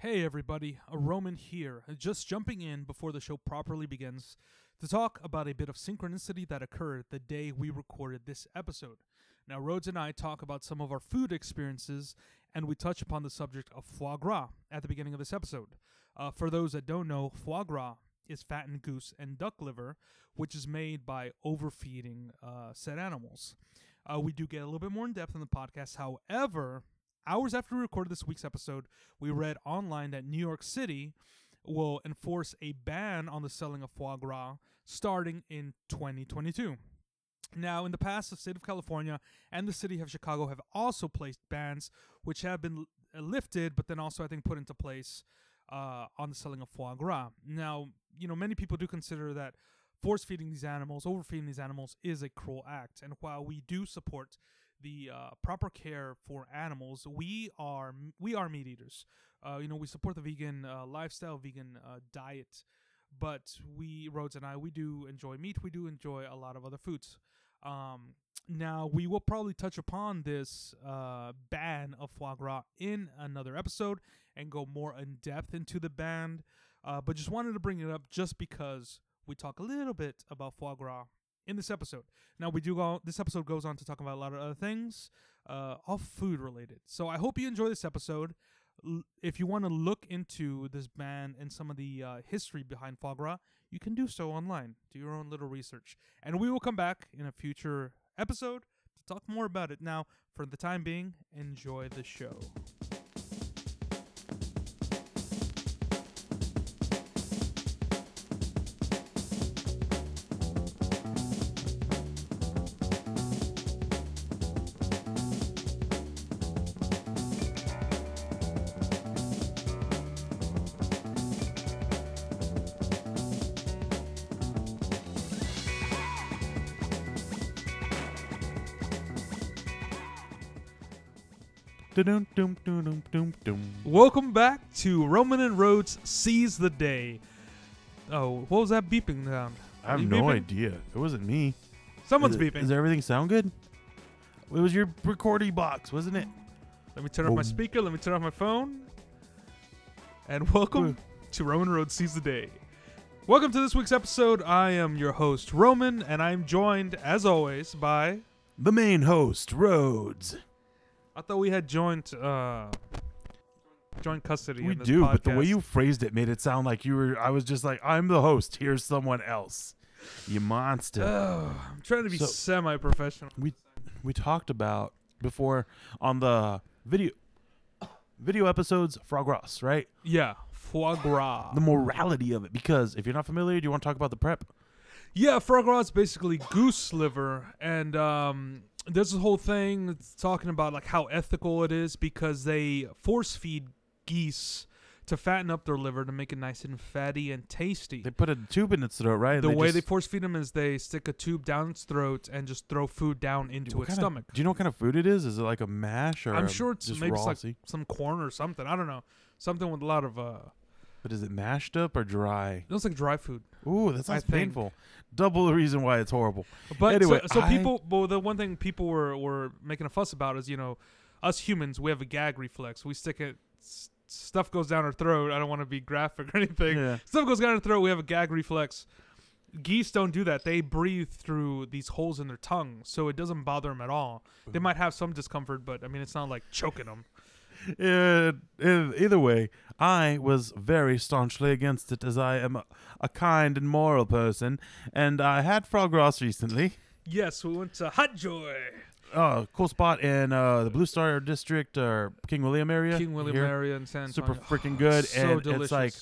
Hey everybody, a Roman here, just jumping in before the show properly begins to talk about a bit of synchronicity that occurred the day we recorded this episode. Now, Rhodes and I talk about some of our food experiences, and we touch upon the subject of foie gras at the beginning of this episode. Uh, for those that don't know, foie gras is fattened goose and duck liver, which is made by overfeeding uh, said animals. Uh, we do get a little bit more in depth in the podcast. However, hours after we recorded this week's episode, we read online that New York City will enforce a ban on the selling of foie gras starting in 2022. Now, in the past, the state of California and the city of Chicago have also placed bans, which have been lifted, but then also, I think, put into place uh, on the selling of foie gras. Now, you know, many people do consider that force feeding these animals, overfeeding these animals, is a cruel act. And while we do support the uh, proper care for animals, we are we are meat eaters. Uh, you know, we support the vegan uh, lifestyle, vegan uh, diet, but we Rhodes and I we do enjoy meat. We do enjoy a lot of other foods. Um, now we will probably touch upon this uh, ban of foie gras in another episode and go more in depth into the ban. Uh, but just wanted to bring it up just because we talk a little bit about foie gras in this episode. Now we do go. This episode goes on to talk about a lot of other things, uh, all food related. So I hope you enjoy this episode. If you want to look into this band and some of the uh, history behind foie gras, you can do so online. Do your own little research, and we will come back in a future episode to talk more about it. Now, for the time being, enjoy the show. Welcome back to Roman and Rhodes Seize the Day. Oh, what was that beeping sound? I have no beeping? idea. It wasn't me. Someone's Is it- beeping. Does everything sound good? It was your recording box, wasn't it? Let me turn off my speaker. Let me turn off my phone. And welcome to Roman Rhodes Seize the Day. Welcome to this week's episode. I am your host, Roman, and I'm joined, as always, by. The main host, Rhodes. I thought we had joint, uh, joint custody. We in this do, but the way you phrased it made it sound like you were. I was just like, I'm the host. Here's someone else. You monster. Oh, I'm trying to be So- semi-professional. we we talked about before on the video video episodes frog gras, right? Yeah, foie gras. The morality of it. Because if you're not familiar, do you want to talk about the prep? Yeah, foie gras is basically goose liver, and um, there's this whole thing talking about like how ethical it is because they force feed geese to fatten up their liver to make it nice and fatty and tasty. They put a tube in its throat, right? the And way they force feed them is they stick a tube down its throat and just throw food down into its kind of- stomach. do you know what kind of food it is? Is it like a mash or I'm sure it's maybe it's like some corn or something. I don't know. Something with a lot of uh, But is it mashed up or dry? it looks like dry food. Ooh, that sounds think. painful. Double the reason why it's horrible. But Anyway, so, so I- people, well, the one thing people were were making a fuss about is you know, us humans we have a gag reflex. We stick it, stuff goes down our throat. I don't want to be graphic or anything. Yeah. Stuff goes down our throat. We have a gag reflex. Geese don't do that. They breathe through these holes in their tongue, so it doesn't bother them at all. They might have some discomfort, but I mean, it's not like choking them. Uh, uh, either way, I was very staunchly against it as I am a, a kind and moral person, and I had frog gras recently. Yes, we went to Hot Joy, Oh, cool spot in uh, the Blue Star District or King William area. King William here. area in San Super Antonio. freaking good, so and delicious. it's like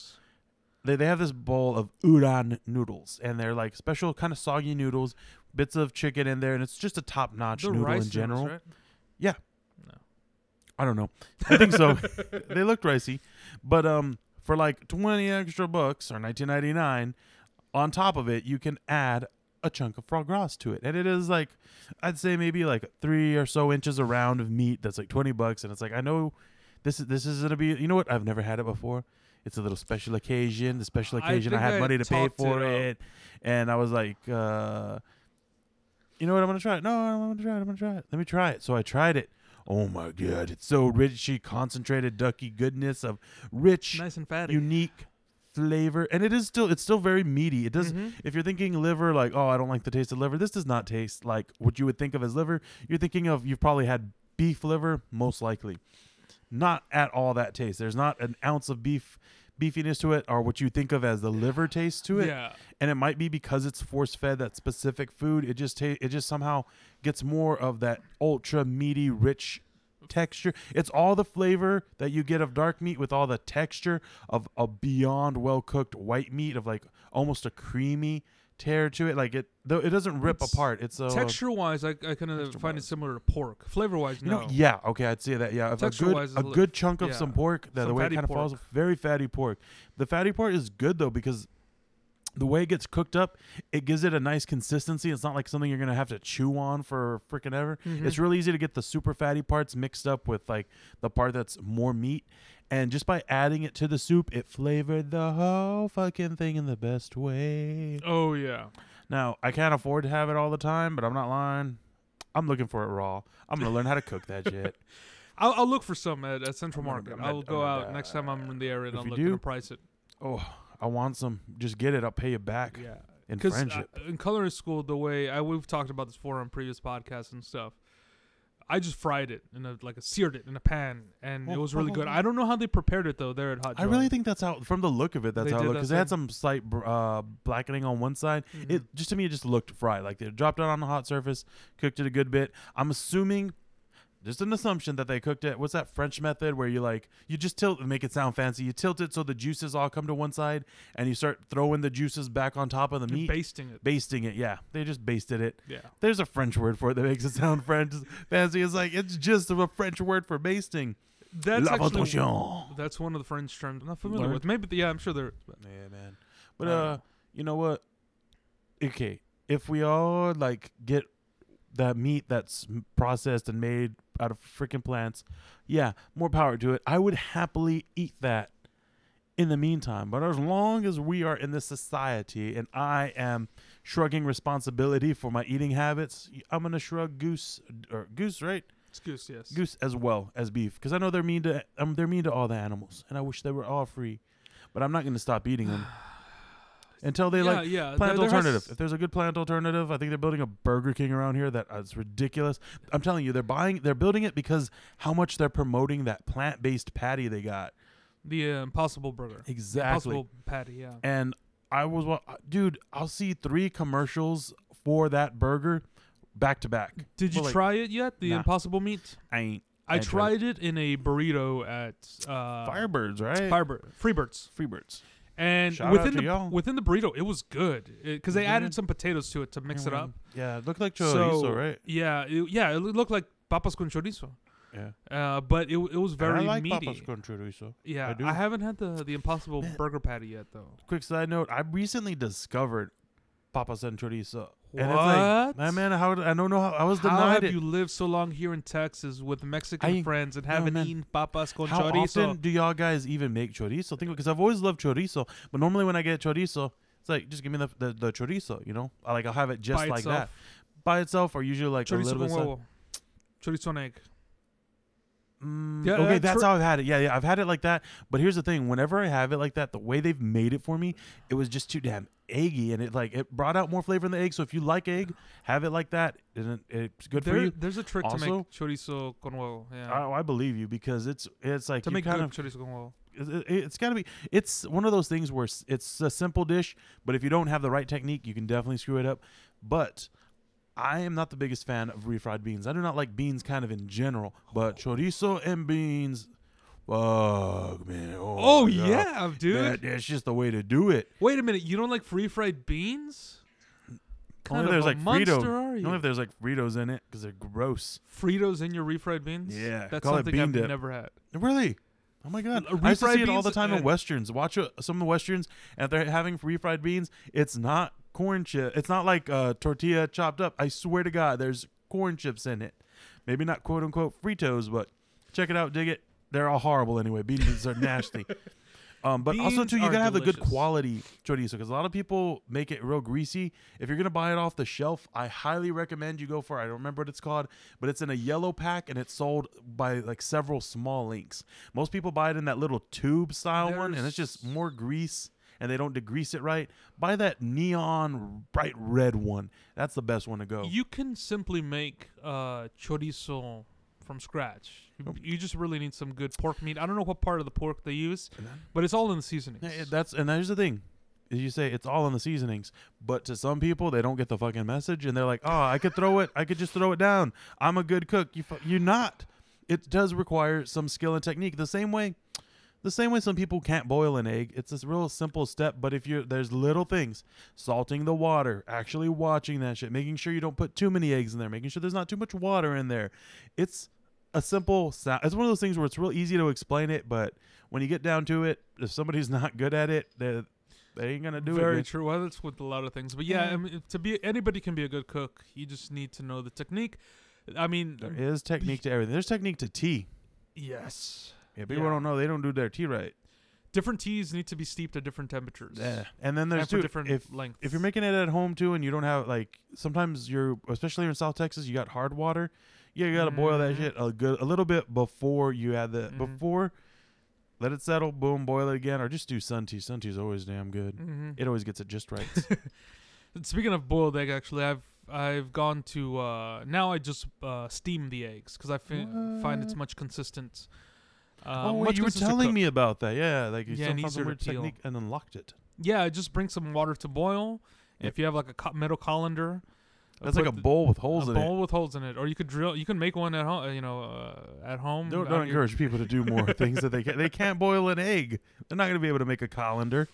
they, they have this bowl of udon noodles, and they're like special kind of soggy noodles, bits of chicken in there, and it's just a top notch noodle in general. noodles, right? I don't know. I think so. they looked ricey, but um, for like twenty extra bucks or nineteen ninety nine, on top of it, you can add a chunk of frog gras to it, and it is like I'd say maybe like three or so inches around of meat. That's like twenty bucks, and it's like I know this is this is gonna be. You know what? I've never had it before. It's a little special occasion. The special occasion, I, think had I money to pay talked it for it, and I was like, uh, you know what? I'm gonna try it. No, I'm gonna try it. I'm gonna try it. Let me try it. So I tried it. Oh my god, it's so richy, concentrated, ducky goodness of rich, Nice and fatty. unique flavor, and it is still it's still very meaty. It does. Mhm. If you're thinking liver, like oh, I don't like the taste of liver. This does not taste like what you would think of as liver. You're thinking of you've probably had beef liver, most likely. Not at all that taste. There's not an ounce of beef beefiness to it, or what you think of as the liver taste to it Yeah. and it might be because it's force fed that specific food. It just ta- it just somehow gets more of that ultra meaty, rich texture. It's all the flavor that you get of dark meat with all the texture of a beyond well cooked white meat of like almost a creamy tear to it. Like it though it doesn't rip It's apart. It's a Texture wise, I, I kind of find it similar to pork. Flavor wise, You no. know, yeah, okay, I'd say that. Yeah, if a good a a good chunk of yeah. some pork, that the way it kind of falls, very fatty pork. The fatty part is good though because the way it gets cooked up, it gives it a nice consistency. It's not like something you're gonna have to chew on for freaking ever. Mhm. It's really easy to get the super fatty parts mixed up with like the part that's more meat. And just by adding it to the soup, it flavored the whole fucking thing in the best way. Oh yeah. Now, I can't afford to have it all the time, but I'm not lying. I'm looking for it raw. I'm gonna learn how to cook that shit. I'll, I'll look for some at, at Central Market. I'm gonna- I'll go gonna, out next time I'm in the area and I'll you look do- and price it. Oh, I want some. Just get it. I'll pay you back Yeah. in Because friendship. Uh, in culinary school, the way I we've talked about this before on previous podcasts and stuff. I just fried it in a like a seared it in a pan, and it Oh, was really good. I don't know how they prepared it though. There at Hot. I really think that's how, from the look of it, that's They how it looked. Because it had some slight br- uh, blackening on one side. It Mhm. just to me, it just looked fried. Like they dropped it on the hot surface, cooked it a good bit. I'm assuming, just an assumption that they cooked it. What's that French method where you like you just tilt and make it sound fancy? You tilt it so the juices all come to one side, and you start throwing the juices back on top of the You're meat, basting it. basting it. Yeah, they just basted it. Yeah. There's a French word for it that makes it sound French fancy. It's like it's just a French word for basting. That's La actually that's one of the French terms I'm not familiar Learned. with. Maybe the, yeah, I'm sure there. but- Yeah, man. But uh, you know what? Okay, if we all like get that meat that's processed and made out of freaking plants, yeah, more power to it. I would happily eat that. In the meantime, but as long as we are in this society and I am shrugging responsibility for my eating habits, I'm gonna shrug goose or goose, right? It's goose, yes. goose as well as beef because I know they're mean to um, they're mean to all the animals, and I wish they were all free. But I'm not going to stop eating them until they yeah, like yeah. plant there- there has- alternative. If there's a good plant alternative, I think they're building a Burger King around here that that is ridiculous. I'm telling you, they're buying, they're building it because how much they're promoting that plant-based patty they got. the uh, Impossible Burger. The Exactly. Impossible patty. Yeah. And I was, wa- dude, I'll see three commercials for that burger back to back. Did you Well, like, try it yet? The nah. Impossible meat. I ain't I tried tried it in a burrito at uh, Firebirds, right? Firebird, Freebirds, Freebirds. And Shout within the y'all. within the burrito, it was good because they added some potatoes to it to mix it up. Yeah, it looked like chorizo, So, right? Yeah, it, yeah, it looked like papas con chorizo. Yeah. Uh, but it it was And very I like meaty. papas con chorizo. yeah, I do. haven't had the the Impossible Man. Burger patty yet though. Quick side note: I recently discovered papas and chorizo. And What? it's like, man, man, how I don't know how I was How denied have it. you lived so long here in Texas with Mexican I- friends and no, haven't man. eaten papas con how chorizo? often do y'all guys even make chorizo? Think because I've always loved chorizo, but normally when I get chorizo, it's like just give me the the, the chorizo. You know, I like I'll have it just By like itself. that by itself, or usually like a Chorizo little con bit. huevo. Chorizo and egg. Mm, Yeah, okay, that's tr- how I've had it. Yeah, yeah, I've had it like that. But here's the thing: whenever I have it like that, the way they've made it for me, it was just too damn eggy, and it like it brought out more flavor in the egg. So if you like egg, have it like that, and it, it's good There- for you. There's a trick to make chorizo con huevo. Yeah. Oh, I believe you because it's it's like to make kind good of chorizo con huevo. it, it- it's gotta be it's one of those things where it's a simple dish, but if you don't have the right technique, you can definitely screw it up. But I am not the biggest fan of refried beans. I do not like beans kind of in general, but chorizo and beans, fuck man. Oh, Oh, my God. yeah, dude. That- that's just the way to do it. Wait a minute. You don't like free fried beans? Kind Only if of there's a like monster Frito. are you? Only if there's like Fritos in it because they're gross. Fritos in your refried beans? Yeah, That's call it something bean I've dip. never had. Really? Oh my god! Uh, I used to see it all the beans time in and- westerns. Watch uh, some of the westerns, and if they're having refried beans, it's not corn chip. It's not like uh, tortilla chopped up. I swear to God, there's corn chips in it. Maybe not quote unquote Fritos, but check it out, dig it. They're all horrible anyway. Beans are nasty. Um, but also too, you gotta have the good delicious. quality chorizo because a lot of people make it real greasy. If you're gonna buy it off the shelf, I highly recommend you go for. I don't remember what it's called, but it's in a yellow pack and it's sold by like several small links. Most people buy it in that little tube style one, and it's just more grease. And they don't degrease it right. Buy that neon bright red one. That's the best one to go. You can simply make uh, chorizo from scratch. You, you just really need some good pork meat. I don't know what part of the pork they use, but it's all in the seasonings. Yeah, that's and here's the thing. Is you say it's all in the seasonings, but to some people they don't get the fucking message, and they're like, "Oh, I could throw it. I could just throw it down. I'm a good cook." You fu- you're not. It does require some skill and technique. The same way, the same way some people can't boil an egg. It's this real simple step, but if you're there's little things, salting the water, actually watching that shit, making sure you don't put too many eggs in there, making sure there's not too much water in there. It's a simple sound. It's one of those things where it's real easy to explain it, but when you get down to it, if somebody's not good at it, they they ain't gonna do Very it. Very true. Well, that's with a lot of things, but yeah, Yeah. I mm. mean, to be anybody can be a good cook. You just need to know the technique. I mean, There is technique to everything. There's technique to tea. yes, Yeah, people Yeah. don't know they don't do their tea right. different teas need to be steeped at different temperatures. Yeah, and then there's and for different if lengths. if you're making it at home too, and you don't have like sometimes you're especially in South Texas, you got hard water. Yeah, you gotta boil that Mhm. shit a good a little bit before you add the Mhm. before. Let it settle, boom, boil it again, or just do sun tea. Sun tea's always damn good. hmm It always gets it just right. Speaking of boiled egg, actually, I've I've gone to uh, now I just uh, steam the eggs because I fi- find it's What? much consistent. Uh, oh, wait, you were telling me about that. Yeah, like you Yeah, some weird technique and unlocked it. Yeah, just bring some water to boil. Yep. If you have like a metal colander, That's like a bowl with holes a in it. bowl with holes in it, or you could drill. You can make one at home. You know, uh, at home. Don't, don't of your- encourage people to do more things that they can. They can't boil an egg. They're not going to be able to make a colander.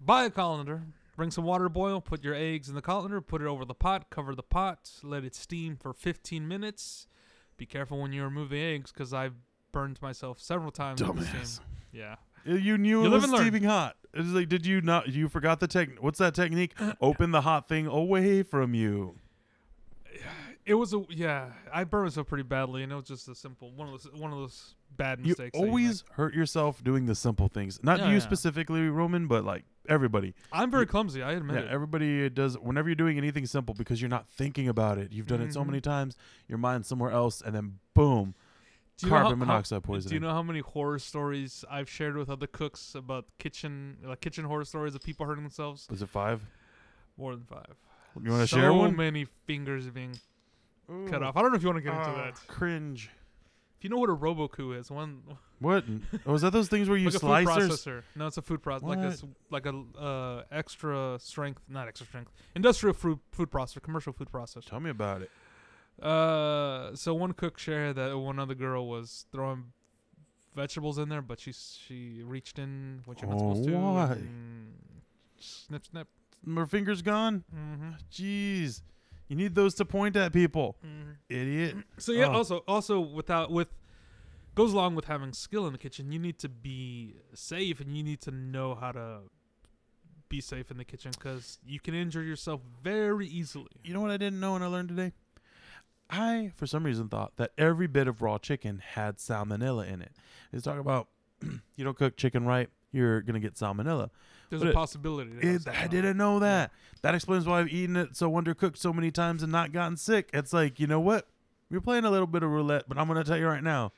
Buy a colander. Bring some water to boil. Put your eggs in the colander. Put it over the pot. Cover the pot. Let it steam for 15 minutes. Be careful when you remove the eggs, because I've burned myself several times. Dumbass. Yeah. You knew You it live was and learn. steaming hot. It's like, did you not? You forgot the tech. What's that technique? Open the hot thing away from you. It was a yeah. I burned myself pretty badly, and it was just a simple one of those one of those bad You mistakes. that make. always hurt yourself doing the simple things. Not Yeah, you yeah. specifically, Roman, but like everybody. I'm very you- clumsy. I admit Yeah, it. everybody does. Whenever you're doing anything simple, because you're not thinking about it, you've done it so Mhm. many times. Your mind's somewhere else, and then boom, Do you how- carbon how- monoxide poisoning. Do you know how many horror stories I've shared with other cooks about kitchen, like kitchen horror stories of people hurting themselves? Was it five? More than five. You want to so share one? So many fingers being cut off. I don't know if you want to get into Ah, that. Cringe. If you know what a Robot Coupe is, one What? oh, is that those things where you like a food slicers? processor. No, it's a food processor. Like a like a uh, extra strength, not extra strength, industrial food food processor, commercial food processor. Tell me about it. Uh, so one cook shared that one other girl was throwing vegetables in there, but she she reached in when you're not supposed to. Oh, why? Snip, snip. My fingers gone. Mm-hmm. Jeez, you need those to point at people, idiot. So yeah, Oh. also also without with goes along with having skill in the kitchen. You need to be safe, and you need to know how to be safe in the kitchen because you can injure yourself very easily. You know what I didn't know and I learned today? I, for some reason, thought that every bit of raw chicken had salmonella in it. They talk about you don't cook chicken right, you're gonna get salmonella. There's But a it- possibility. It, I didn't know that. That explains why I've eaten it so undercooked so many times and not gotten sick. It's like, you know what? You're playing a little bit of roulette, but I'm gonna tell you right now,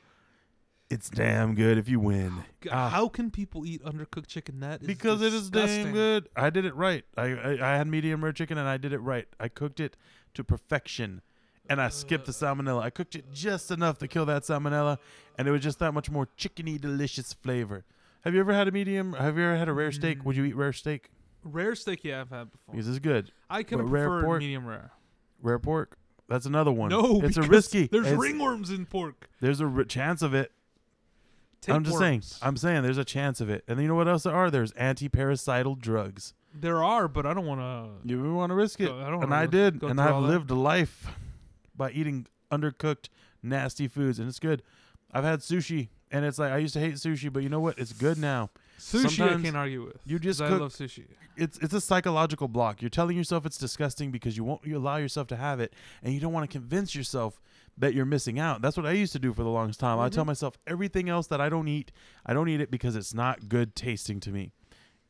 it's damn good if you win. How ah. can people eat undercooked chicken? That is because it is damn good. I did it right. I, I I had medium rare chicken and I did it right. I cooked it to perfection, and I skipped the salmonella. I cooked it just enough to kill that salmonella, and it was just that much more chickeny delicious flavor. Have you ever had a medium? Have you ever had a rare steak? Would you eat rare steak? Rare steak, yeah, I've had before. Because it's good. I can but rare prefer pork- medium rare. Rare pork. That's another one. No, it's a because risky. There's it's- ringworms in pork. There's a r- chance of it. I'm just saying. Tapeworms. I'm saying there's a chance of it. And you know what else there are? There's anti-parasital drugs. There are, but I don't want to. You want to risk it. Go- I don't and wanna I did. go and through I've all that. lived a life by eating undercooked, nasty foods, and it's good. I've had sushi, and it's like I used to hate sushi, but you know what? It's good now. Sushi, I can't argue with. You just I love sushi. it's it's a psychological block. You're telling yourself it's disgusting because you won't you allow yourself to have it, and you don't want to convince yourself that you're missing out. That's what I used to do for the longest time. I tell Mhm. myself everything else that I don't eat, I don't eat it because it's not good tasting to me.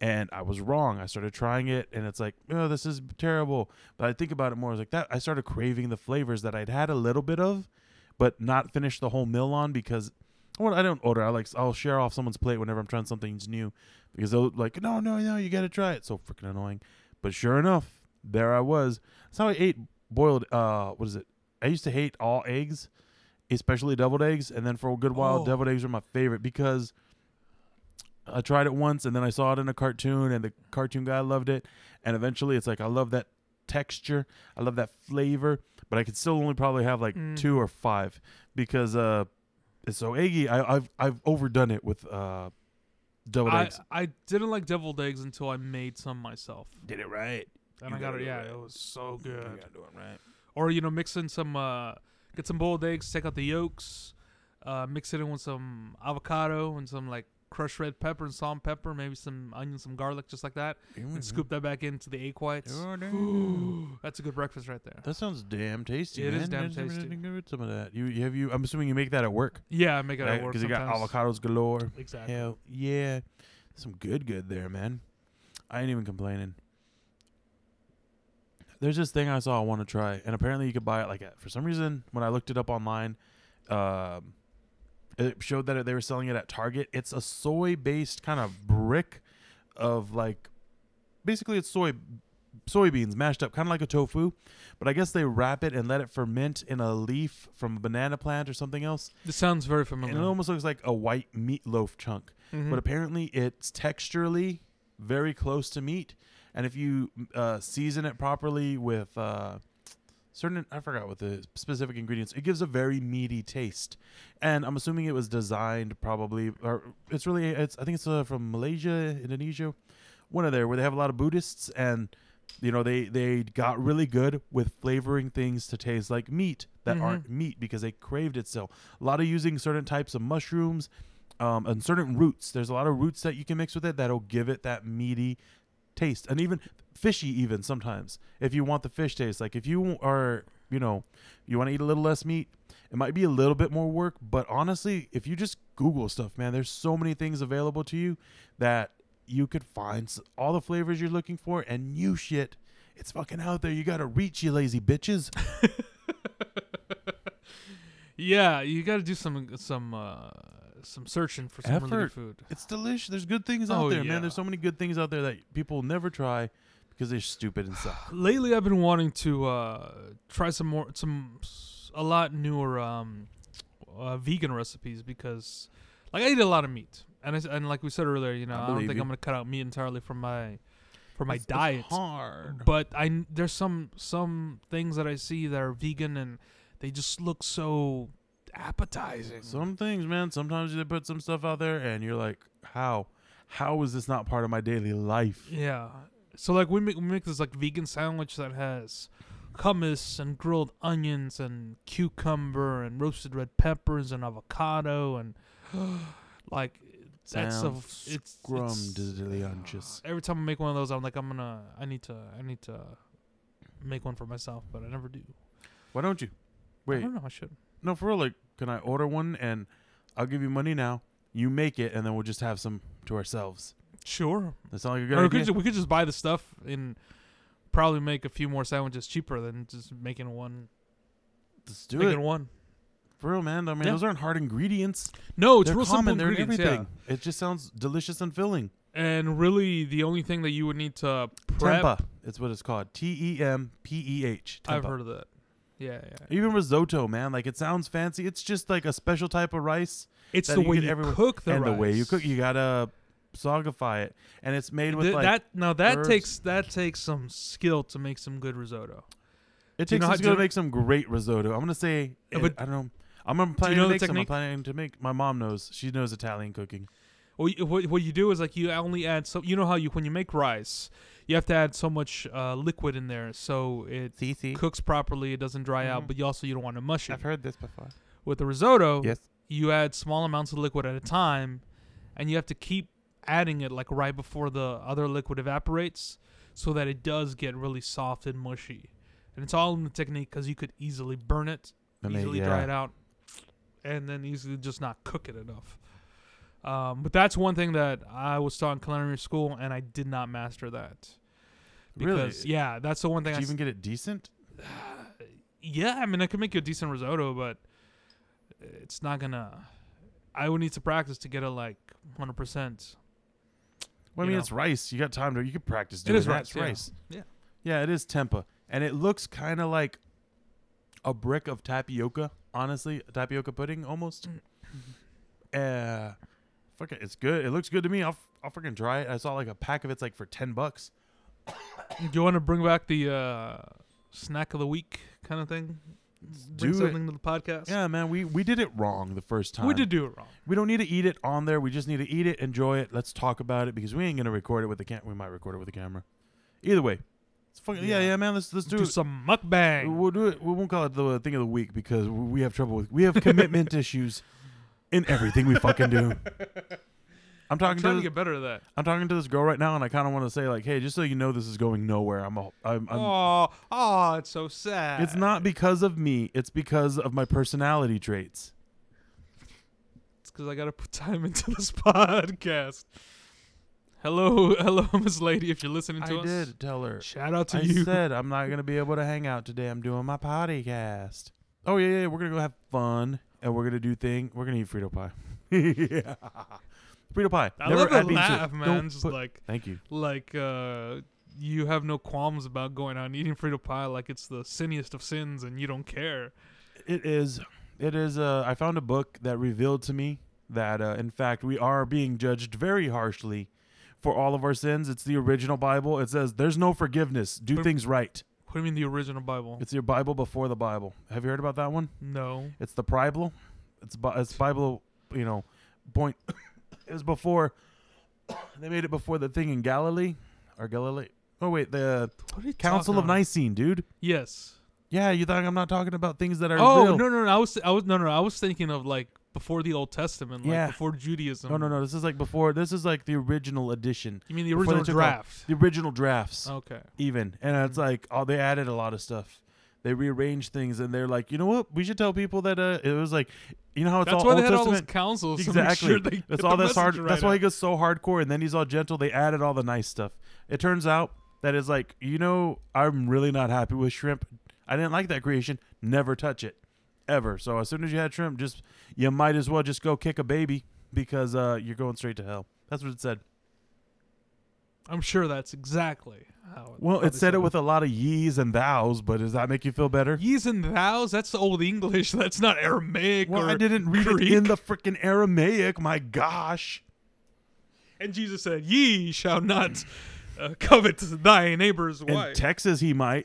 And I was wrong. I started trying it, and it's like, oh, this is terrible. But I think about it more. It's like that. I started craving the flavors that I'd had a little bit of, but not finished the whole meal on because well, I don't order. I like I'll share off someone's plate whenever I'm trying something new because they'll like, no, no, no, you got to try it. So freaking annoying. But sure enough, there I was. That's how I ate boiled. Uh, what is it? I used to hate all eggs, especially deviled eggs, and then for a good while, Oh. deviled eggs were my favorite because I tried it once and then I saw it in a cartoon, and the cartoon guy loved it, and eventually it's like I love that texture, I love that flavor, but I could still only probably have like Mm. two or five because uh, it's so eggy. I, I've I've overdone it with uh, deviled I, eggs. I didn't like deviled eggs until I made some myself. Did it right. And You I got it. Yeah, it. it was so good. gotta do it right. Or you know, mix in some, uh, get some boiled eggs, take out the yolks, uh, mix it in with some avocado and some like crushed red pepper and salt and pepper, maybe some onion, some garlic, just like that, Mm-hmm. and scoop that back into the egg whites. Oh. That's a good breakfast right there. That sounds damn tasty. It man. is damn tasty. did good with some of that. You, you have you. I'm assuming you make that at work Yeah, I make it at work because you got avocados galore. Exactly. Hell yeah, some good good there, man. I ain't even complaining. There's this thing I saw I want to try, and apparently you could buy it like at, for some reason when I looked it up online, um, it showed that they were selling it at Target. It's a soy-based kind of brick of like, basically it's soy soybeans mashed up, kind of like a tofu, but I guess they wrap it and let it ferment in a leaf from a banana plant or something else, This sounds very and familiar. it almost looks like a white meatloaf chunk Mhm. but apparently it's texturally very close to meat and if you uh, season it properly with uh, certain i forgot what the specific ingredients it gives a very meaty taste and i'm assuming it was designed probably or it's really it's i think it's uh, from malaysia indonesia one of there where they have a lot of buddhists and you know they they got really good with flavoring things to taste like meat that Mhm. aren't meat because they craved it so a lot of using certain types of mushrooms um, and certain roots. There's a lot of roots that you can mix with it that'll give it that meaty taste, and even fishy. Even sometimes, if you want the fish taste, like if you are, you know, you want to eat a little less meat, it might be a little bit more work. But honestly, if you just Google stuff, man, there's so many things available to you that you could find all the flavors you're looking for, and new shit. It's fucking out there. You gotta reach, you lazy bitches. yeah, you got to do some some uh, some searching for some really good food. It's delicious. There's good things out Oh, there, yeah. man. There's so many good things out there that people never try because they're stupid and suck. Lately, I've been wanting to uh, try some more, some a lot newer um, uh, vegan recipes because, like, I eat a lot of meat, and I and like we said earlier, you know, I I, don't think you. I'm gonna cut out meat entirely from my for my It's- it's diet. hard. But I there's some some things that I see that are vegan and they just look so appetizing. Some things, man. Sometimes they put some stuff out there, and you're like, "How? How is this not part of my daily life?" Yeah. So like we make we make this like vegan sandwich that has hummus and grilled onions and cucumber and roasted red peppers and avocado and like that's a It's, it's scrumdiddlyunctious. every time I make one of those, I'm like I'm gonna I need to I need to make one for myself, but I never do. Why don't you? Wait. I don't know. I should. no, for real. Like, can I order one and I'll give you money now? You make it, and then we'll just have some to ourselves. Sure. That sound like a good Or we could, ju- we could just buy the stuff and probably make a few more sandwiches cheaper than just making one. Let's do making it one. for real, man. I mean, Yeah. those aren't hard ingredients. No, it's they're real common. simple They're everything. It just sounds delicious and filling. And really, the only thing that you would need to prep. Tempeh. It's what it's called. T E M P E H. I've heard of that. Yeah, yeah. Even risotto, man. Like it sounds fancy. It's just like a special type of rice. It's the you way you everywhere. cook the and rice. the way you cook, you gotta sogify it, and it's made with Th- like that now that herbs. takes that takes some skill to make some good risotto. it do you takes know some how- skill do- to make some great risotto. I'm gonna say, Yeah, it- but- I don't know. I'm gonna planning know to the make some. I'm technique? planning to make. My mom knows. She knows Italian cooking. What you, what, what you do is like you only add so you know how you when you make rice, you have to add so much uh, liquid in there so it CC. cooks properly. It doesn't dry out, Mhm. but you also you don't want to mush it. I've heard this before. With the risotto, Yes. you add small amounts of liquid at a time, and you have to keep adding it like right before the other liquid evaporates, so that it does get really soft and mushy. And it's all in the technique because you could easily burn it, I mean, easily yeah. dry it out, and then easily just not cook it enough. Um, but that's one thing that I was taught in culinary school, and I did not master that. Really? Because yeah, that's the one thing Did I you s- even get it decent? yeah, I mean, I could make you a decent risotto, but it's not gonna. I would need to practice to get it like 100. Well, I mean, know. it's rice. You got time to. You could practice doing is that. rice, It's yeah. rice. Yeah. Yeah, it is tempeh, and it looks kind of like a brick of tapioca. Honestly, tapioca pudding almost. Uh, fuck it, it's good. It looks good to me. I'll f- I'll freaking try it. I saw like a pack of it's like for ten bucks. Do you want to bring back the uh, snack of the week kind of thing? Bring do it. something to the podcast. Yeah, man, we we did it wrong the first time. we did do it wrong. We don't need to eat it on there. We just need to eat it, enjoy it. Let's talk about it because we ain't gonna record it with the cam. We might record it with the camera. Either way, it's fucking yeah, Yeah. yeah, man. Let's let's do, Do it. some mukbang. We'll do it. We won't call it the thing of the week because we have trouble with. We have commitment issues in everything we fucking do. I'm talking I'm trying to, to get better at that. I'm talking to this girl right now, and I kind of want to say like, hey, just so you know, this is going nowhere. I'm a, I'm, I'm oh, oh, it's so sad. It's not because of me. It's because of my personality traits. It's because I gotta put time into this podcast. Hello, hello, Miss Lady, if you're listening to I us. did tell her. Shout out to I you. said I'm not gonna be able to hang out today. I'm doing my podcast. Oh yeah, yeah. We're gonna go have fun, and we're gonna do thing. We're gonna eat Frito pie. yeah, Frito pie. I Never love add laugh, man. Don't Just put- like, Thank you. like, uh, you have no qualms about going out and eating Frito pie like it's the sinniest of sins, and you don't care. It is. It is. Uh, I found a book that revealed to me that, uh, in fact, we are being judged very harshly for all of our sins. It's the original Bible. It says, "There's no forgiveness. Do But- things right." What do you mean the original Bible? It's your Bible before the Bible. Have you heard about that one? no. It's the Bible. It's Bi- it's Bible. You know, point. It was before. They made it before the thing in Galilee or Galilee. Oh wait, the What are you Council of? Nicene, dude. Yes. Yeah, you think I'm not talking about things that are Oh real? no, no, no! I was, I was, no, no, I was thinking of like before the Old Testament, like Yeah. before Judaism. no, no, no. This is like before. This is like the original edition, You mean the original draft? the original drafts, Okay. even. And it's Mhm. like, oh, they added a lot of stuff. They rearrange things, and they're like, you know what? We should tell people that uh, it was like, you know how it's That's all why Old they had all those councils. Exactly. To make sure they That's get all the that's hard. message That's right why he goes so hardcore, and then he's all gentle. They added all the nice stuff. It turns out that is like, you know, I'm really not happy with shrimp. I didn't like that creation. Never touch it, ever. So as soon as you had shrimp, just you might as well just go kick a baby because uh, you're going straight to hell. That's what it said. I'm sure that's exactly how. Well, how it said it with a lot of yees and thous, but does that make you feel better? ye's and thous. That's the old English. That's not Aramaic. Well, or I didn't read Greek. it in the freaking Aramaic. My gosh. And Jesus said, "Ye shall not uh, covet thy neighbor's In wife." Texas, he might.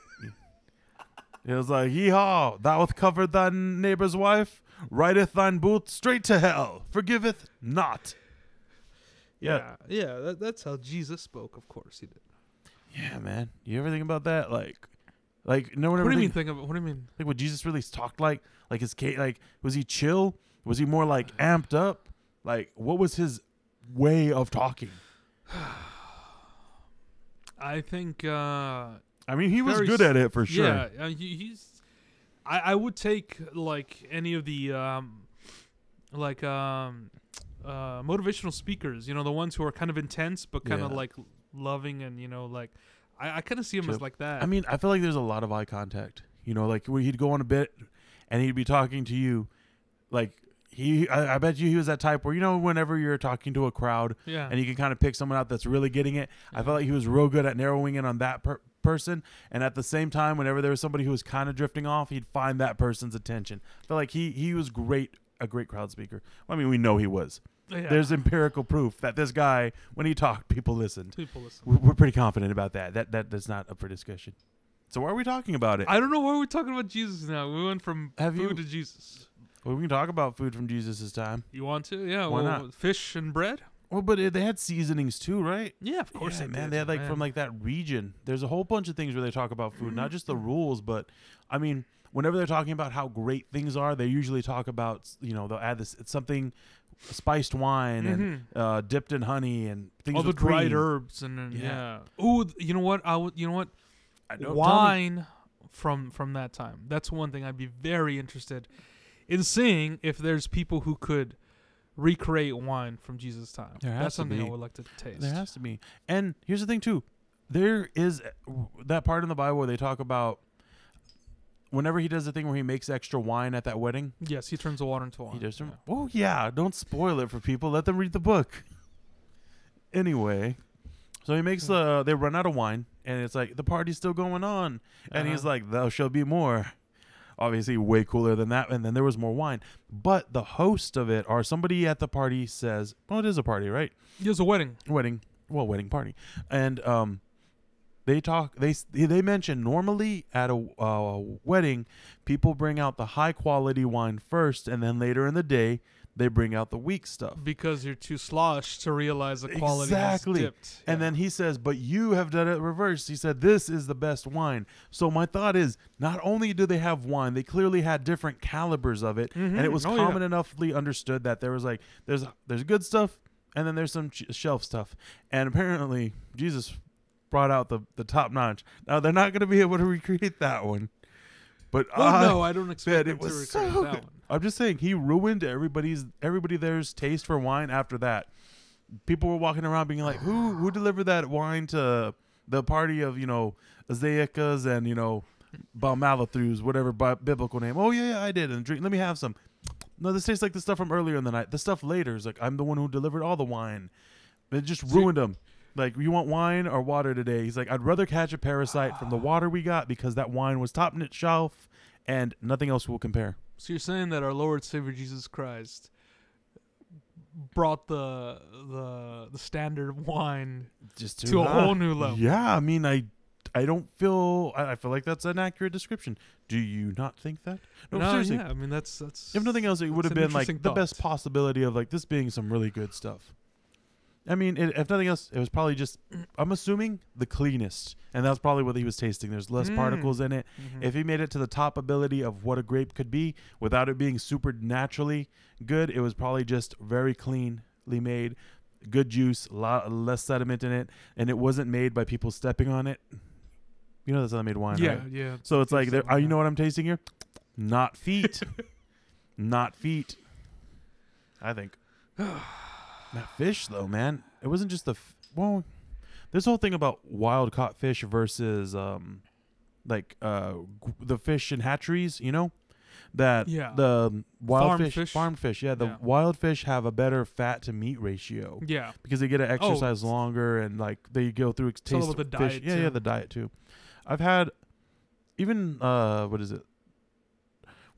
it was like, Yeehaw, thou hast covered thy neighbor's wife, rideth thine boot straight to hell, forgiveth not. Yeah. yeah, yeah. That, that's how Jesus spoke. Of course, he did. Yeah, man. You ever think about that? Like, like no one ever. What do you mean? think, it. What do you mean? like what Jesus really talked like. Like his ca- like was he chill? Was he more like amped up? Like what was his way of talking? I think. uh I mean, he was Very good at it for sure. Yeah, uh, he, he's. I, I would take like any of the um, like um, uh, motivational speakers. You know, the ones who are kind of intense but kind of Yeah. like loving and you know like I, I kind of see him as like that. I mean, I feel like there's a lot of eye contact. You know, like where he'd go on a bit and he'd be talking to you, like he. I, I bet you he was that type where you know, whenever you're talking to a crowd yeah, and you can kind of pick someone out that's really getting it. I felt like he was real good at narrowing in on that per- person, and at the same time, whenever there was somebody who was kind of drifting off, he'd find that person's attention. I felt like he he was great, a great crowd speaker. Well, I mean, we know he was. Yeah. There's empirical proof that this guy, when he talked, people listened. people listen. We're, we're pretty confident about that. That that that's not up for discussion. So why are we talking about it? I don't know why we're talking about Jesus now. We went from Have food you- to Jesus. well, we can talk about food from Jesus' time. You want to? Yeah. Why well, not? Fish and bread. Well, but it, they had seasonings too, right? Yeah, of course Yeah, they man. did, They had like man. from like that region. There's a whole bunch of things where they talk about food, not just the mm-hmm. rules, but I mean, whenever they're talking about how great things are, they usually talk about you know they'll add this it's something spiced wine and Mhm. uh, dipped in honey and things all the with dried cream. herbs and Yeah. yeah. Ooh, th- you know what? I would. You know what? I Wine from from that time. That's one thing I'd be very interested in seeing if there's people who could recreate wine from Jesus' time. There has That's to something I be. would like to taste. There has to be. And here's the thing too. There is uh, that part in the Bible where they talk about whenever he does the thing where he makes extra wine at that wedding. yes, he turns the water into wine. He does. yeah. Oh yeah, don't spoil it for people. Let them read the book. Anyway, so he makes the. They run out of wine, and it's like the party's still going on, and he's Uh-huh. like, "Thou shall be more." Obviously, way cooler than that, and then there was more wine. But the host of it, or somebody at the party, says, "Well, it is a party, right? He has a wedding. wedding well wedding party and um they talk they they mention normally at a uh, wedding people bring out the high quality wine first and then later in the day they bring out the weak stuff Because you're too sloshed to realize the quality Exactly. and Yeah. then he says but you have done it reverse he said this is the best wine so my thought is not only do they have wine they clearly had different calibers of it and it Mhm. was Oh, yeah. common enoughly understood that there was like there's there's good stuff and then there's some ch- shelf stuff and apparently jesus brought out the the top notch now they're not going to be able to recreate that one but Oh I no, I don't expect them it was to so that good. one. i'm just saying he ruined everybody's everybody there's taste for wine after that people were walking around being like who who delivered that wine to the party of you know Azaicas and you know Balmalathus, whatever bi- biblical name. Oh yeah, yeah, I did. And drink. Let me have some. No, this tastes like the stuff from earlier in the night. The stuff later is like I'm the one who delivered all the wine. It just ruined him. Like you want wine or water today? He's like I'd rather catch a parasite from the ah. water we got because that wine was top notch shelf and nothing else will compare. So you're saying that our Lord Savior Jesus Christ brought the the the standard wine Just to a whole new level. Yeah, I mean, I, I don't feel. I, I feel like that's an accurate description. Do you not think that? No, seriously. yeah, I mean that's that's If nothing else, it would have been like the best possibility of like this being some really good stuff. I mean, it, if nothing else, it was probably just. I'm assuming the cleanest, and that's probably what he was tasting. There's less Mm. particles in it. Mhm. If he made it to the top ability of what a grape could be without it being super naturally good, it was probably just very cleanly made, good juice, lot less sediment in it, and it wasn't made by people stepping on it. You know that's how they made wine, yeah, right? yeah. So it's like, there, you know what I'm tasting here? Not feet, not feet. I think. that fish, though, man, it wasn't just the f- well. This whole thing about wild caught fish versus um, like uh, g- the fish in hatcheries, you know, that Yeah. the wild Farmed fish, fish. farmed fish, yeah, the Yeah. wild fish have a better fat to meat ratio Yeah. because they get to exercise Oh, longer and like they go through ex- It's all taste about the fish. diet, Yeah, yeah, too. the diet too. I've had even uh what is it?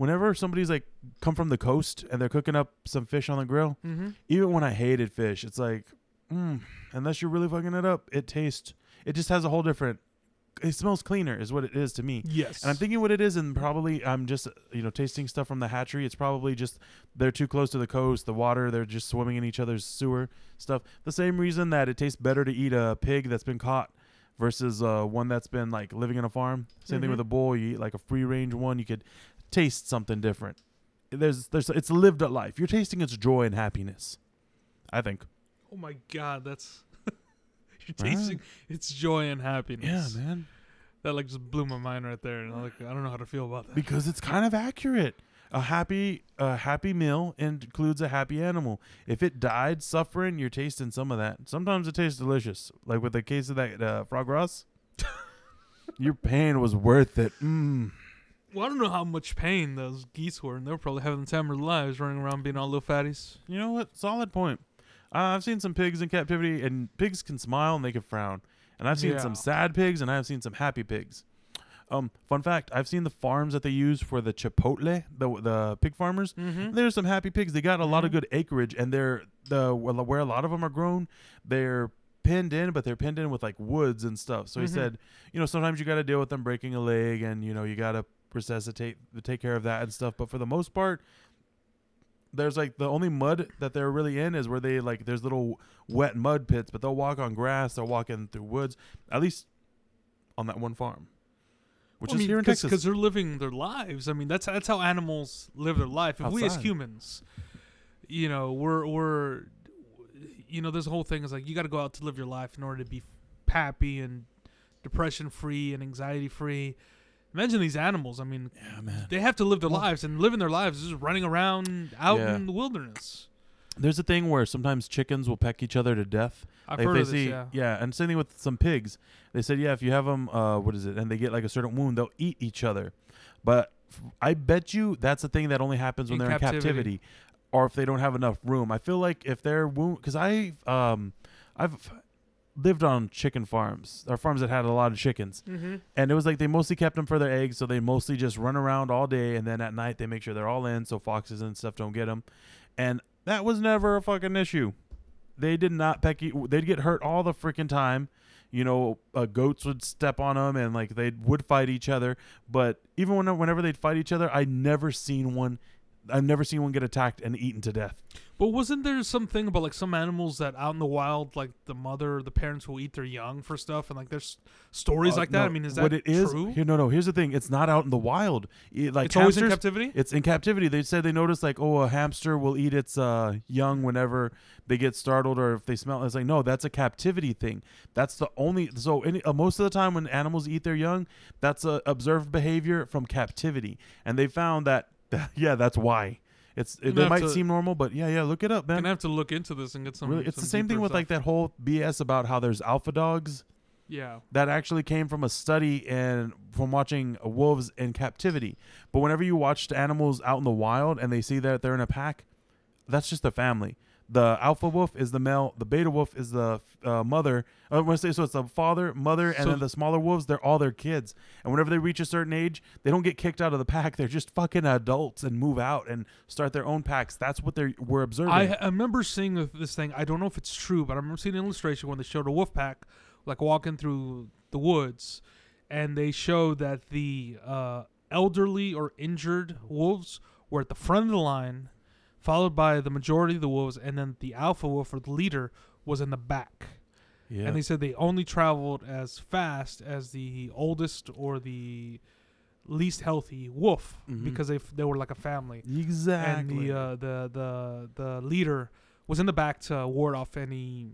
Whenever somebody's like come from the coast and they're cooking up some fish on the grill, Mm-hmm. even when I hated fish, it's like, mm, unless you're really fucking it up, it tastes. It just has a whole different. It smells cleaner, is what it is to me. Yes. And I'm thinking what it is, and probably I'm just you know tasting stuff from the hatchery. It's probably just they're too close to the coast, the water. They're just swimming in each other's sewer stuff. The same reason that it tastes better to eat a pig that's been caught versus uh, one that's been like living in a farm. Same thing Mhm. with a bull. You eat like a free range one, you could taste something different. There's there's it's lived a life. You're tasting its joy and happiness. I think. oh my god, that's you're Right. tasting its joy and happiness. Yeah, man. That like just blew my mind right there, and I like I don't know how to feel about that. because it's kind of accurate. A happy a happy meal includes a happy animal. If it died suffering, you're tasting some of that. Sometimes it tastes delicious, like with the case of that uh, frog ross. Your pain was worth it. Mm. Well, I don't know how much pain those geese were, and they were probably having the time of their lives running around being all little fatties. You know what? Solid point. Uh, I've seen some pigs in captivity, and pigs can smile and they can frown. And I've seen Yeah. some sad pigs, and I've seen some happy pigs. Um, fun fact: I've seen the farms that they use for the chipotle, the the pig farmers. Mm-hmm. There's some happy pigs. They got a lot of Mhm. good acreage, and they're the where a lot of them are grown. They're pinned in, but they're pinned in with like woods and stuff. So he Mhm. said, you know, sometimes you got to deal with them breaking a leg, and you know you got to resuscitate, take care of that and stuff. But for the most part, there's like the only mud that they're really in is where they like there's little wet mud pits, but they'll walk on grass. They'll walk in through woods. At least on that one farm, which is here in Texas. because they're living their lives. I mean, that's that's how animals live their life. If we as humans, you know, we're we're you know, this whole thing is like you got to go out to live your life in order to be happy and depression free and anxiety free. Imagine these animals. I mean, Yeah, man. they have to live their lives and living their lives is just running around out Yeah. in the wilderness. There's a thing where sometimes chickens will peck each other to death. I've Like, heard they of this. see, Yeah. and same thing with some pigs. They said, yeah, if you have them, uh, what is it, and they get like a certain wound, they'll eat each other. But f- I bet you that's a thing that only happens when In they're captivity. in captivity, or if they don't have enough room. I feel like if they're wound, because I, um, I've lived on chicken farms, or farms that had a lot of chickens, Mm-hmm. and it was like they mostly kept them for their eggs, so they mostly just run around all day, and then at night they make sure they're all in, so foxes and stuff don't get them, and that was never a fucking issue. They did not peck. They'd get hurt all the freaking time. You know, uh, goats would step on them, and like they would fight each other. But even when whenever they'd fight each other, I'd never seen one. I've never seen one get attacked and eaten to death. But wasn't there something about like some animals that out in the wild, like the mother, the parents will eat their young for stuff, and like there's stories Uh, like that. no, I mean, is that what it is? true? Here, no, no. Here's the thing. It's not out in the wild. It- like it's always in captivity. It's in captivity. They said they noticed like, oh, a hamster will eat its uh, young whenever they get startled or if they smell. It's like, no, that's a captivity thing. That's the only. So any, uh, most of the time when animals eat their young, that's a observed behavior from captivity, and they found that, yeah, that's why. It's it, they might to- seem normal, but yeah, yeah, look it up, man. Gonna have to look into this and get some. Really, it's the same thing with like that whole BS about how there's alpha dogs Yeah. that actually came from a study and from watching wolves in captivity. But whenever you watch animals out in the wild and they see that they're in a pack, that's just a family. The alpha wolf is the male, the beta wolf is the uh, mother. I want to say so it's the father, mother, and So- then the smaller wolves. They're all their kids. And whenever they reach a certain age, they don't get kicked out of the pack. They're just fucking adults and move out and start their own packs. That's what they're we're observing. I, I remember seeing this thing. I don't know if it's true, but I remember seeing an illustration when they showed a wolf pack, like walking through the woods, and they showed that the uh, elderly or injured wolves were at the front of the line, followed by the majority of the wolves, and then the alpha wolf or the leader was in the back. yeah. And they said they only traveled as fast as the oldest or the least healthy wolf Mhm. because they f- they were like a family exactly. and the uh, the the the leader was in the back to ward off any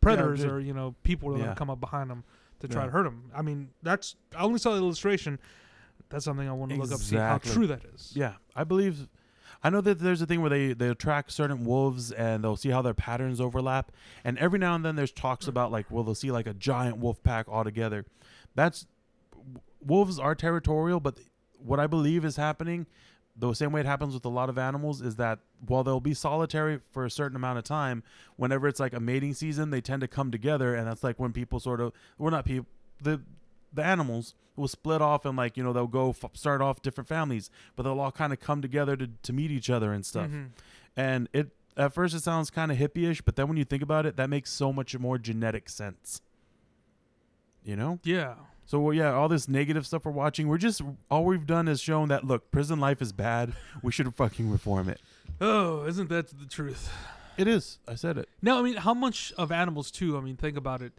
predators dude. or you know people that Yeah. would come up behind them to try Yeah. to hurt them. I mean, that's I only saw the illustration. That's something I want to look up see how true that is. Yeah, I believe. I know that there's a thing where they they track certain wolves and they'll see how their patterns overlap, and every now and then there's talks mm. about like, well, they'll see like a giant wolf pack all together. That's wolves are territorial, but what I believe is happening, the same way it happens with a lot of animals, is that while they'll be solitary for a certain amount of time, whenever it's like a mating season, they tend to come together, and that's like when people sort of, well, not people, the the animals will split off and like you know they'll go f- start off different families, but they'll all kind of come together to to meet each other and stuff. Mhm. And it at first it sounds kind of hippie-ish, but then when you think about it, that makes so much more genetic sense. You know? Yeah. So well, yeah, all this negative stuff we're watching, we're just all we've done is shown that look, prison life is bad. We should fucking reform it. Oh, isn't that the truth? It is. I said it. No, I mean, how much of animals too? I mean, think about it.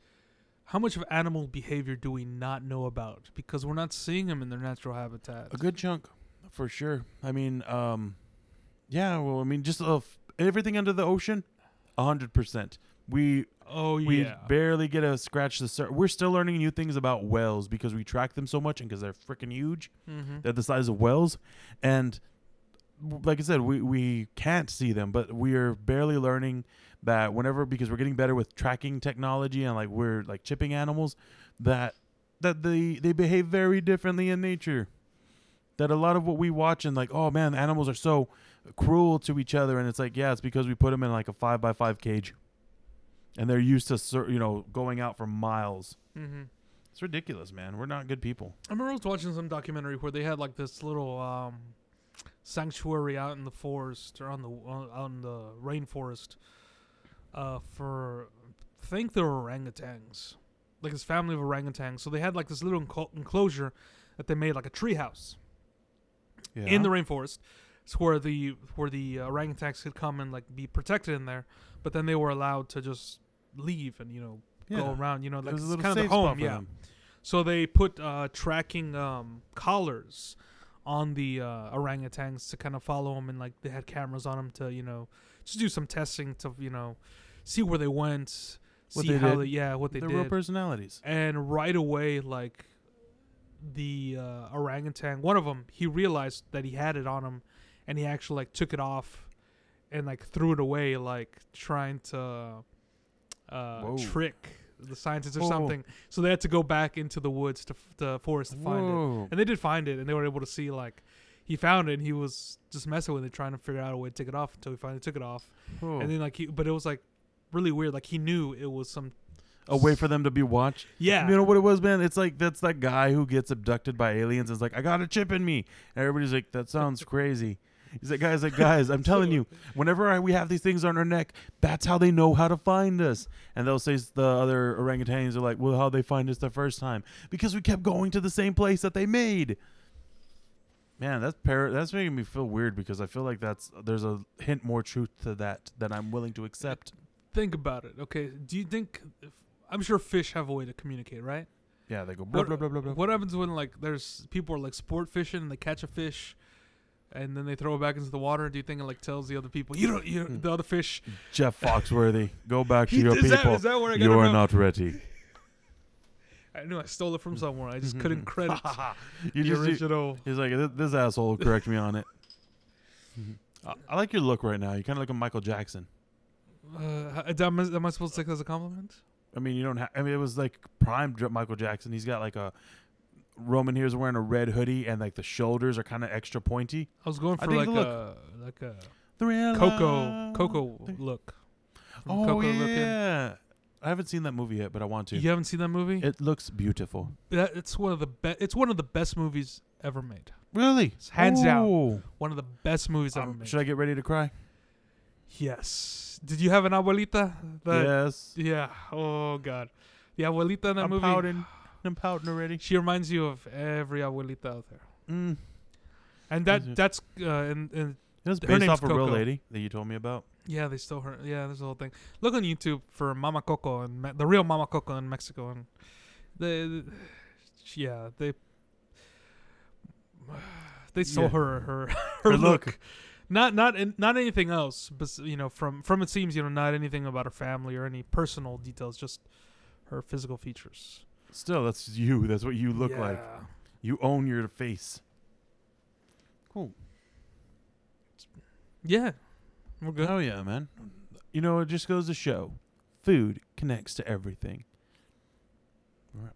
How much of animal behavior do we not know about because we're not seeing them in their natural habitat? A good chunk, for sure. I mean, um, yeah. Well, I mean, just uh, everything under the ocean, a hundred percent. We Oh yeah. we yeah. barely get a scratch the surface. We're still learning new things about whales because we track them so much and because they're freaking huge. mm-hmm. They're the size of whales, and like I said, we we can't see them, but we are barely learning that whenever because we're getting better with tracking technology and like we're like chipping animals that that they they behave very differently in nature. That a lot of what we watch and like, oh man, animals are so cruel to each other, and it's like, yeah, it's because we put them in like a five by five cage, and they're used to you know going out for miles. Mm-hmm. It's ridiculous, man. We're not good people. I remember I was watching some documentary where they had like this little um, sanctuary out in the forest or on the uh, out in the rainforest uh, for I think they were orangutans, like his family of orangutans. So they had like this little enco- enclosure that they made like a treehouse Yeah. in the rainforest. It's where the where the uh, orangutans could come and like be protected in there, but then they were allowed to just leave and you know go around. You know, It like it's little kind of the home. Yeah. them. So they put uh, tracking um, collars on the uh, orangutans to kind of follow them, and like they had cameras on them to you know just do some testing to you know see where they went, What see they how did. they yeah what they They're did, real personalities. and right away like the uh, orangutan, one of them, he realized that he had it on him, and he actually like took it off and like threw it away, like trying to uh, Whoa. trick the scientists or Whoa. something. So they had to go back into the woods to the forest to find it, and they did find it, and they were able to see like he found it, and he was just messing with it, trying to figure out a way to take it off until he finally took it off, Whoa. and then like he, but it was like really weird, like he knew it was some a way for them to be watched. yeah. You know what it was, man? It's like that's that guy who gets abducted by aliens. Is like, I got a chip in me, and everybody's like, that sounds crazy. He's like, guys, like guys, I'm telling you, whenever I, we have these things on our neck, that's how they know how to find us. And they'll say the other orangutans are like, well, how they find us the first time because we kept going to the same place that they made. Man, that's par- that's making me feel weird because I feel like that's there's a hint more truth to that than I'm willing to accept. think about it. Okay, do you think? I'm sure fish have a way to communicate, right? Yeah, they go blah What, blah blah blah blah. what happens when like there's people are like sport fishing and they catch a fish, and then they throw it back into the water? Do you think it like tells the other people you don't you Hmm. the other fish? Jeff Foxworthy, go back to your is, people. is that where I got you are not ready. I knew I stole it from somewhere. I just couldn't credit you the just, original. he's like, "This- this asshole correct me on it. I, I like your look right now. You kind of look like Michael Jackson. Uh, am, I, am I supposed to take that as a compliment? I mean, you don't have. I mean, it was like prime Michael Jackson. He's got like a Roman here is wearing a red hoodie, and like the shoulders are kind of extra pointy. I was going for like a like a real Coco. Coco look. From Oh Coco looking. yeah, I haven't seen that movie yet, but I want to. You haven't seen that movie? It looks beautiful. that, it's one of the best. It's one of the best movies ever made. Really, It's hands down. One of the best movies ever Um, made. should I get ready to cry? Yes. Did you have an abuelita? That, yes. Yeah. Oh God. The abuelita in that I'm movie. pouting. I'm pouting already. She reminds you of every abuelita out there. Mm. And that that's uh, and, and It was Her based name's off a real Coco. lady that you told me about. yeah, they still her. Yeah, there's the whole thing. Look on YouTube for Mama Coco and Me- the real Mama Coco in Mexico and the, yeah they they stole Yeah. her her her, Her look. look. Not not in, not anything else, but you know from from it seems you know not anything about her family or any personal details, just her physical features. Still, that's you. That's what you look like. You own your face. Cool. Yeah, we're good. Oh yeah, man. You know, it just goes to show, food connects to everything. Alright.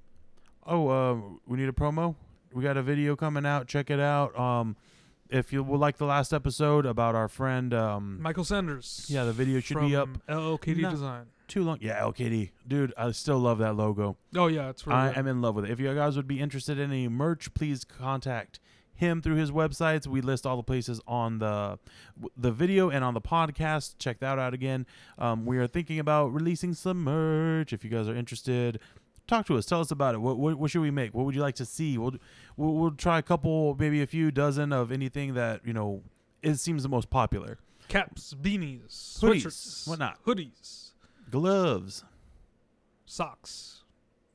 Oh, uh, we need a promo. We got a video coming out. Check it out. Um, if you would like the last episode about our friend, um, Michael Sanders. yeah, the video should be up. from LLKD No. Design. Too long. Yeah, LKD, dude. I still love that logo. Oh yeah, it's really I good. am in love with it. If you guys would be interested in any merch, please contact him through his websites. We list all the places on the the video and on the podcast. Check that out again. Um, we are thinking about releasing some merch. If you guys are interested, talk to us. Tell us about it. What what, what should we make? What would you like to see? We'll, we'll we'll try a couple, maybe a few dozen of anything that you know it seems the most popular. Caps, beanies, Hoodies, whatnot. hoodies, Gloves. socks.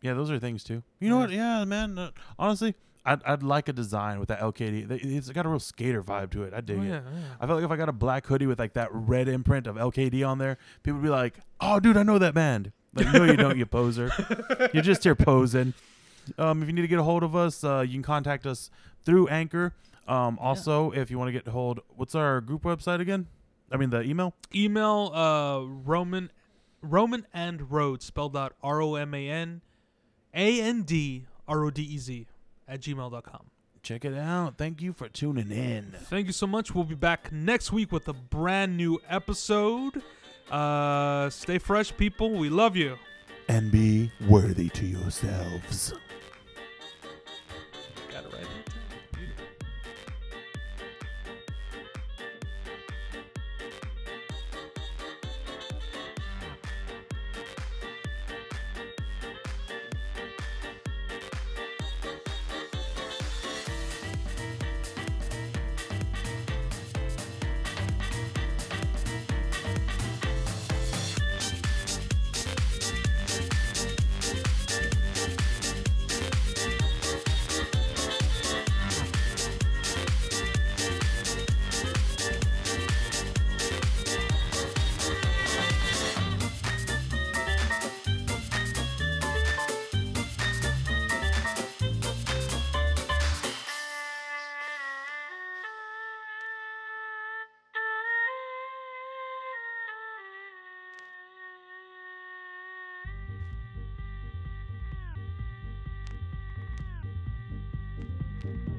Yeah, those are things too. You know Yeah. what? Yeah, man. Uh, honestly, I'd, I'd like a design with that LKD. They- It's got a real skater vibe to it. I dig oh it. yeah, yeah. I feel like if I got a black hoodie with like that red imprint of LKD on there, people would be like, "Oh, dude, I know that band." Like, no, you don't, you poser. You're just here posing. Um, if you need to get a hold of us, uh, you can contact us through Anchor. Um, also, if you want to get a hold, what's our group website again? I mean, the email. Email uh Roman Roman and Road spelled out R O M A N A N D R O D E Z at gmail.com. Check it out. Thank you for tuning in. Thank you so much. We'll be back next week with a brand new episode. Uh stay fresh people. We love you. And be worthy to yourselves. Bye.